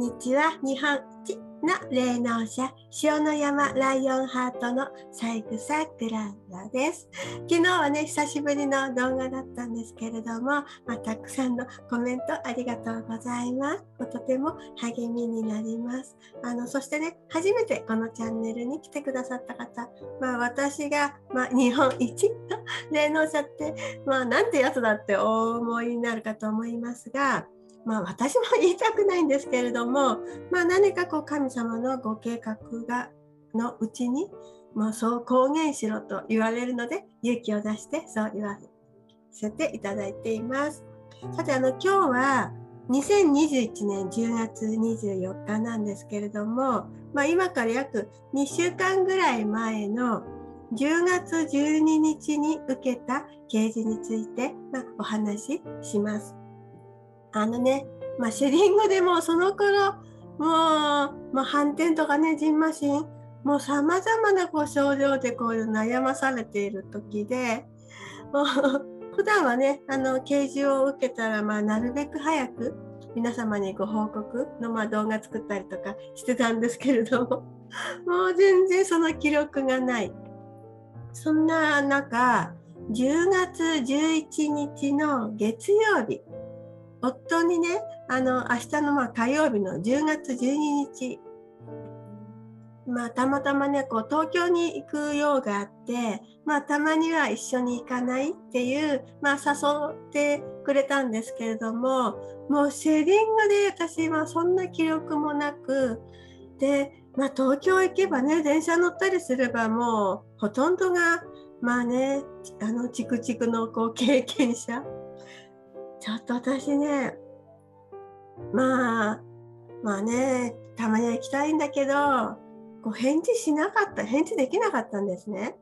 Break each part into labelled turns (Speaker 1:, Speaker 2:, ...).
Speaker 1: にちは。日本一の霊能者塩の山ライオンハートの三草クララです。昨日はね久しぶりの動画だったんですけれども、まあ、たくさんのコメントありがとうございます。とても励みになります。あのそしてね初めてこのチャンネルに来てくださった方まあ私が、まあ、日本一の霊能者ってまあなんてやつだってお思いになるかと思いますがまあ、私も言いたくないんですけれども、まあ、何かこう神様のご計画がのうちに、まあ、そう公言しろと言われるので勇気を出してそう言わせていただいています。さてあの今日は2021年10月24日なんですけれども、まあ、今から約2週間ぐらい前の10月12日に受けた啓示について、まあ、お話しします。あのね、まあ、シェリングでもその頃もう、まあ、反転とかねジンマシンもうさまざまなこう症状でこういう悩まされている時でもう普段はねあの啓示を受けたら、まあ、なるべく早く皆様にご報告の、まあ、動画作ったりとかしてたんですけれどももう全然その記録がない。そんな中10月11日の月曜日夫にねあの明日のま火曜日の10月12日まあたまたまねこう東京に行く用があってまあたまには一緒に行かないっていうまあ誘ってくれたんですけれどももうシェリングで私はそんな記録もなくでまあ東京行けばね電車乗ったりすればもうほとんどがまあねあのチクチクのこう経験者ちょっと私ね、まあ、まあね、たまには行きたいんだけど、こう返事しなかった、返事できなかったんですね。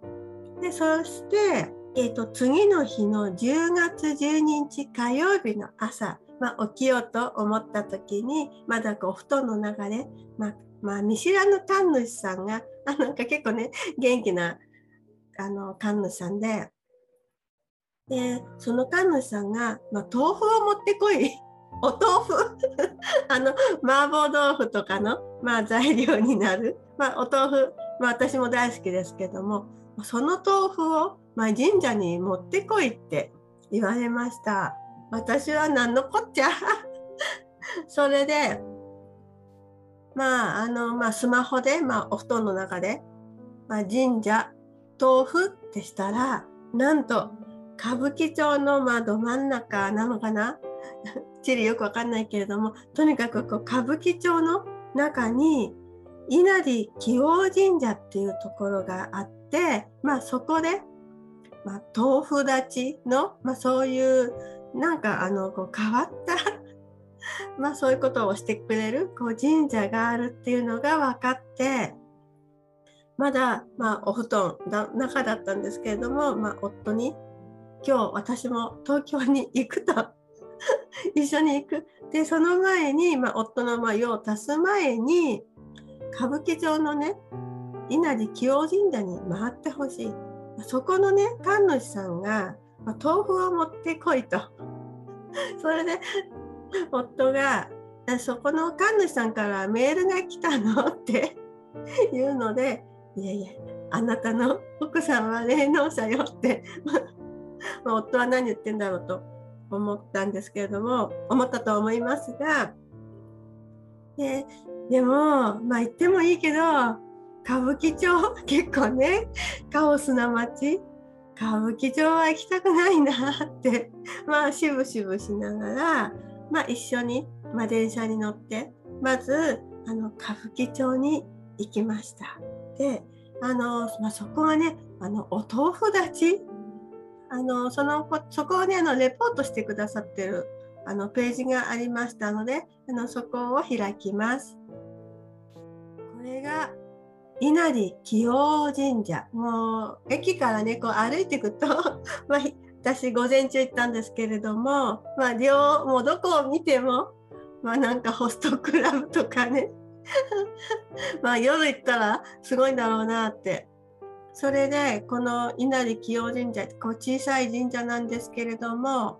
Speaker 1: で、そして、えっ、ー、と、次の日の10月12日火曜日の朝、まあ、起きようと思った時に、まだこう、布団の中で、まあ、まあ、見知らぬ神主さんが、あなんか結構ね、元気な、あの、神主さんで、でその神主さんが、まあ、豆腐を持ってこい。お豆腐。あの麻婆豆腐とかの、まあ、材料になる、まあ、お豆腐、まあ、私も大好きですけども。その豆腐を、まあ、神社に持ってこいって言われました。私は何のこっちゃ。それでまああの、まあ、スマホで、まあ、お布団の中で、まあ、神社豆腐ってしたらなんと歌舞伎町のまど真ん中なのかな？地理よくわかんないけれどもとにかくこう歌舞伎町の中に稲荷紀王神社っていうところがあってまあそこで、まあ、豆腐立ちの、まあ、そういうなんかあのこう変わった まあそういうことをしてくれるこう神社があるっていうのが分かってまだ、まあ、お布団の中だったんですけれども、まあ、夫に今日私も東京に行くと。一緒に行く。でその前に、まあ、夫のま用を足す前に歌舞伎町のね稲荷清神社に回ってほしい。そこのね神主さんが、まあ、豆腐を持ってこいと。それで夫がそこの神主さんからメールが来たの？って 言うのでいやいやあなたの奥さんは霊能者よって。まあ、夫は何言ってんだろうと思ったんですけれども思ったと思いますがででもまあ言ってもいいけど歌舞伎町結構ねカオスな街歌舞伎町は行きたくないなってまあしぶしぶしながら、まあ、一緒に、まあ、電車に乗ってまずあの歌舞伎町に行きました。であの、まあ、そこはねあのお豆腐立ちあのそのそこをねあのレポートしてくださってるあのページがありましたのであのそこを開きます。これが稲荷清神社もう駅からねこう歩いていくと、まあ、私午前中行ったんですけれども、まあ、両もうどこを見ても、まあ、なんかホストクラブとかね まあ夜行ったらすごいんだろうなってそれでこの稲荷清神社こう小さい神社なんですけれども、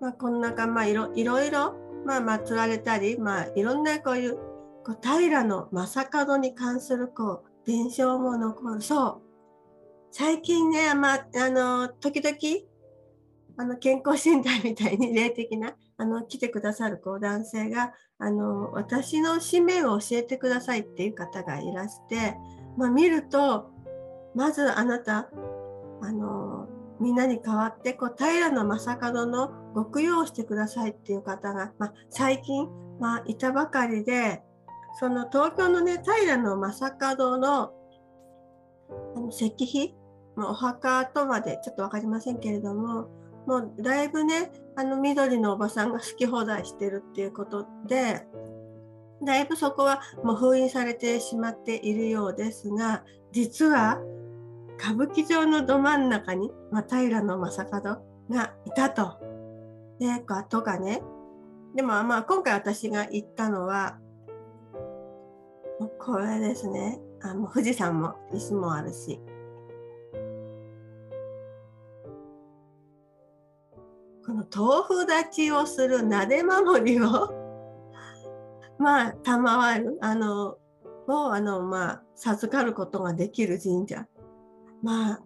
Speaker 1: まあ、こんなかまあいろいろいろまあ、祀られたり、まあ、いろんなこういうこう平の正門に関するこう伝承も残るそう。最近ね、まあ、あの時々あの健康診断みたいに 霊的なあの来てくださるこう男性があの私の使命を教えてくださいっていう方がいらして、まあ、見るとまずあなたあのみんなに代わってこう平将門の極用をしてくださいっていう方が、まあ、最近、まあ、いたばかりでその東京のね平将門のあの石碑、まあ、お墓とまでちょっと分かりませんけれどももうだいぶねあの緑のおばさんが好き放題してるっていうことでだいぶそこはもう封印されてしまっているようですが実は歌舞伎町のど真ん中に、まあ、平将門がいたと。で、とかね。でもまあ今回私が行ったのは、これですね。あの富士山も石もあるし。この豆腐立ちをするなで守りをまあ賜るあのをあのまあ授かることができる神社。まあ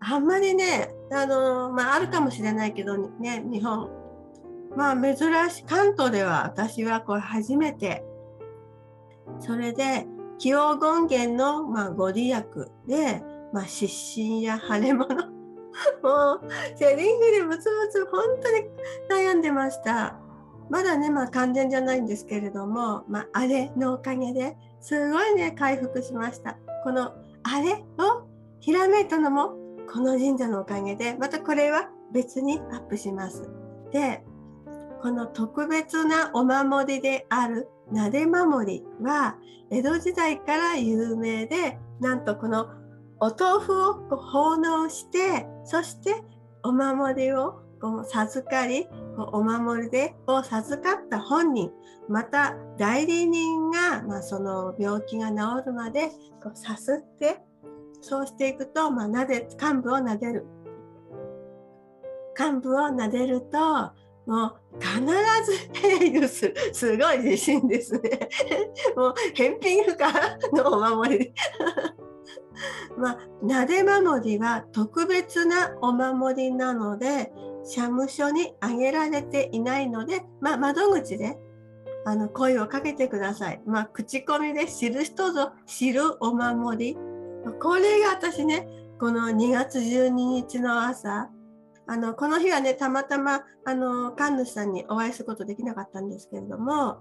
Speaker 1: あんまりねあの、まあ、あるかもしれないけどね日本。まあ珍しい関東では私はこれ初めて。それで気黄権現の、まあ、ご利益で、まあ、失神や腫れ物。もうセリングでブツブツ本当に悩んでました。まだねまあ完全じゃないんですけれども、まあ、あれのおかげですごいね回復しましたこのあれをひらめいたのもこの神社のおかげでまたこれは別にアップします。でこの特別なお守りであるなで守りは江戸時代から有名でなんとこのお豆腐を奉納してそしてお守りをこう授かりお守りでを授かった本人また代理人が、まあ、その病気が治るまでこうさすってそうしていくと、まあ、なで幹部を撫でる。幹部を撫でるともう必ず平癒するすごい自信ですね。もう返品不可のお守り。まあ、なで守りは特別なお守りなので社務所に挙げられていないので、まあ、窓口であの声をかけてください。まあ、口コミで知る人ぞ知るお守りこれが私ねこの2月12日の朝あのこの日はねたまたまあの神主さんにお会いすることできなかったんですけれども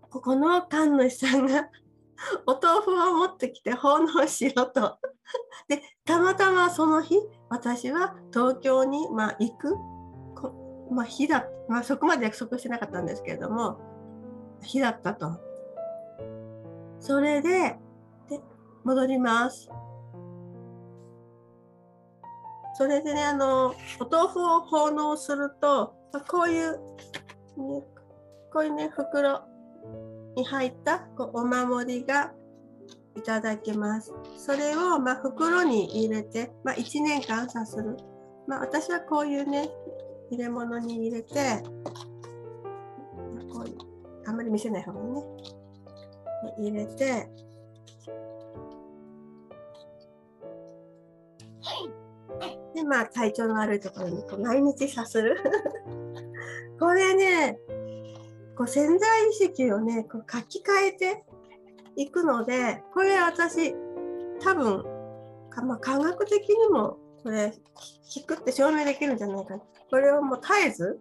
Speaker 1: ここの神主さんが お豆腐を持ってきて奉納しようとでたまたまその日私は東京に、まあ、行く？まあ、日だ、まあ、そこまで約束してなかったんですけれども日だったと。それでで戻ります。それでね、あの、お豆腐を奉納すると、こういう、ね、こういうね、袋に入ったこうお守りがいただけます。それを、まあ、袋に入れて、まあ、1年間さする。まあ、私はこういうね、入れ物に入れて、こうあんまり見せない方がね。入れて、で、まあ、体調の悪いところにこう毎日さする。これね、こう潜在意識をね、こう書き換えていくので、これ私、多分、まあ、科学的にもこれ、聞くって証明できるんじゃないかな。これをもう絶えず、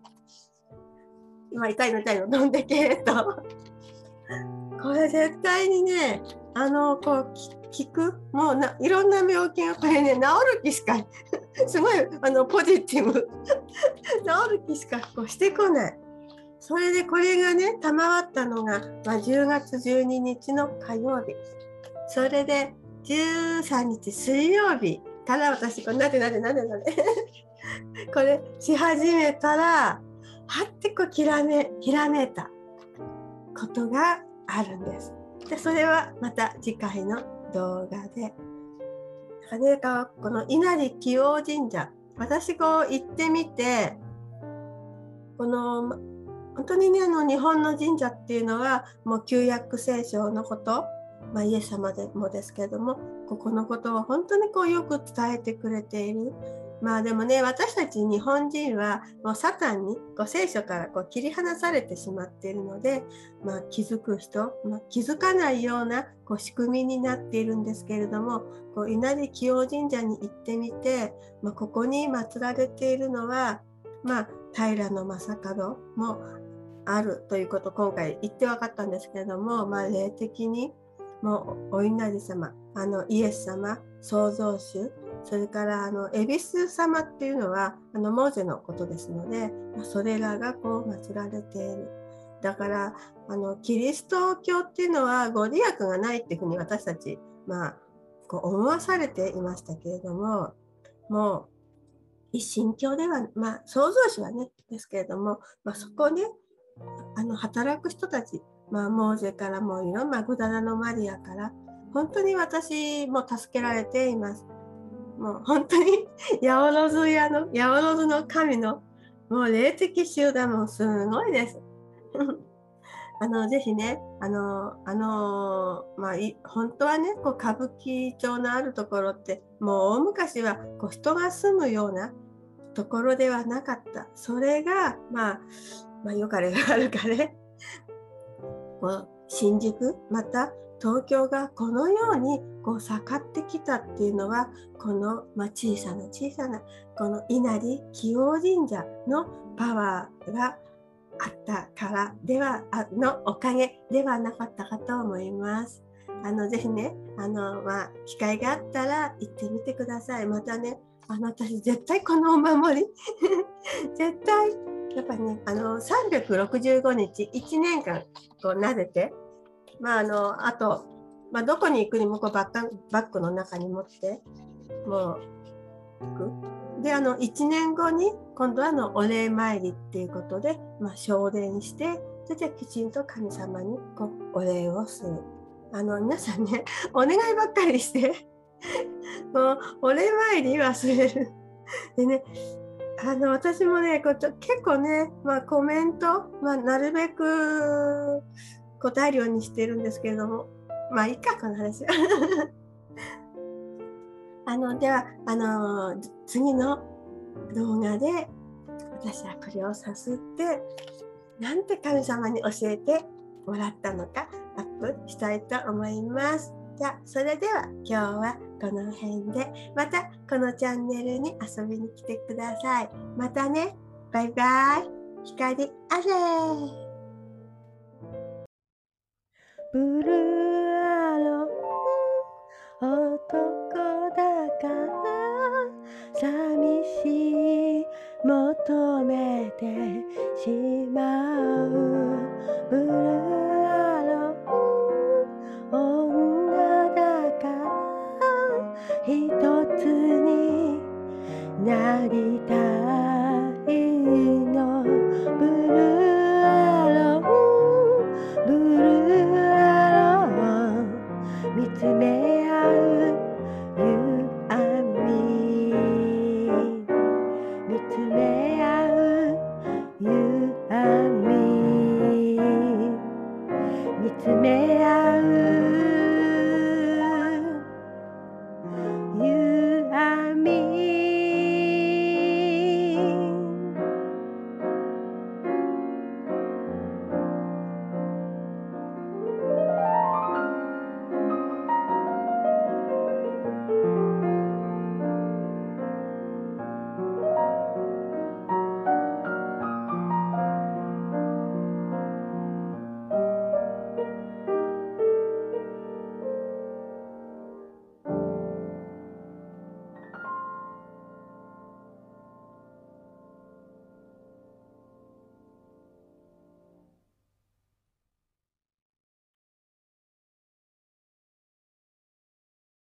Speaker 1: 今痛いの痛いの飲んでけと。これ絶対にね、あの、こう、聞くもうないろんな病気がこれね治る気しか すごいあのポジティブ 治る気しかこうしてこないそれでこれがね賜ったのが、まあ、10月12日の火曜日。それで13日水曜日。から私これなでなでなでなで これし始めたらはってこうきらめひらめたことがあるんです。でそれはまた次回の動画で。金川この稲荷紀王神社。私こう行ってみてこの本当にねあの日本の神社っていうのはもう旧約聖書のこと、まあ、イエス様でもですけれどもここのことを本当にこうよく伝えてくれている。まあでもね私たち日本人はもうサタンにこう聖書からこう切り離されてしまっているので、まあ、気づく人、まあ、気づかないようなこう仕組みになっているんですけれどもこう稲荷清神社に行ってみて、まあ、ここに祀られているのは、まあ、平将門もあるということ今回言って分かったんですけれども、まあ、霊的にもうお稲荷様あのイエス様創造主それからあの恵比寿様っていうのはあのモーゼのことですので、ま、それらがこう祀られている。だからあのキリスト教っていうのはご利益がないっていうふうに私たち、まあ、こう思わされていましたけれどももう一神教では、まあ、創造主はねですけれども、まあ、そこ、ね、あの働く人たち、まあ、モーゼからもいろんなグダラのマリアから本当に私も助けられています。もう本当にヤオロズ屋のヤオロズの神のもう霊的集団もすごいです。あのぜひね、あの、あの、まあ、本当はね、こう歌舞伎町のあるところって、もう大昔はこう人が住むようなところではなかった。それが、まあ、まあ、よかれがあるかね、こう新宿、また東京がこのようにこう盛ってきたっていうのはこの、まあ、小さな小さなこの稲荷紀王神社のパワーがあったからではあのおかげではなかったかと思います。あのぜひねあの、まあ、機会があったら行ってみてください。またねあの私絶対このお守り 絶対やっぱりねあの365日1年間こう撫でてまあ、あの、あと、まあ、どこに行くにもこうバッバッグの中に持って、もう、行く。で、あの、1年後に、今度はの、お礼参りっていうことで、まあ、昇殿して、それできちんと神様にこうお礼をする。あの、皆さんね、お願いばっかりして もう、お礼参り忘れる。でね、あの私もねこう結構ね、まあ、コメント、まあ、なるべく答えるようにしてるんですけれども、まあいいか、この話。あの、では、あの、次の動画で、私はこれをさすって、なんて神様に教えてもらったのか、アップしたいと思います。じゃあ、それでは今日はこの辺で、またこのチャンネルに遊びに来てください。またね、バイバイ。光あれ。ブルーアロー。男だから寂しい。求めてしまう。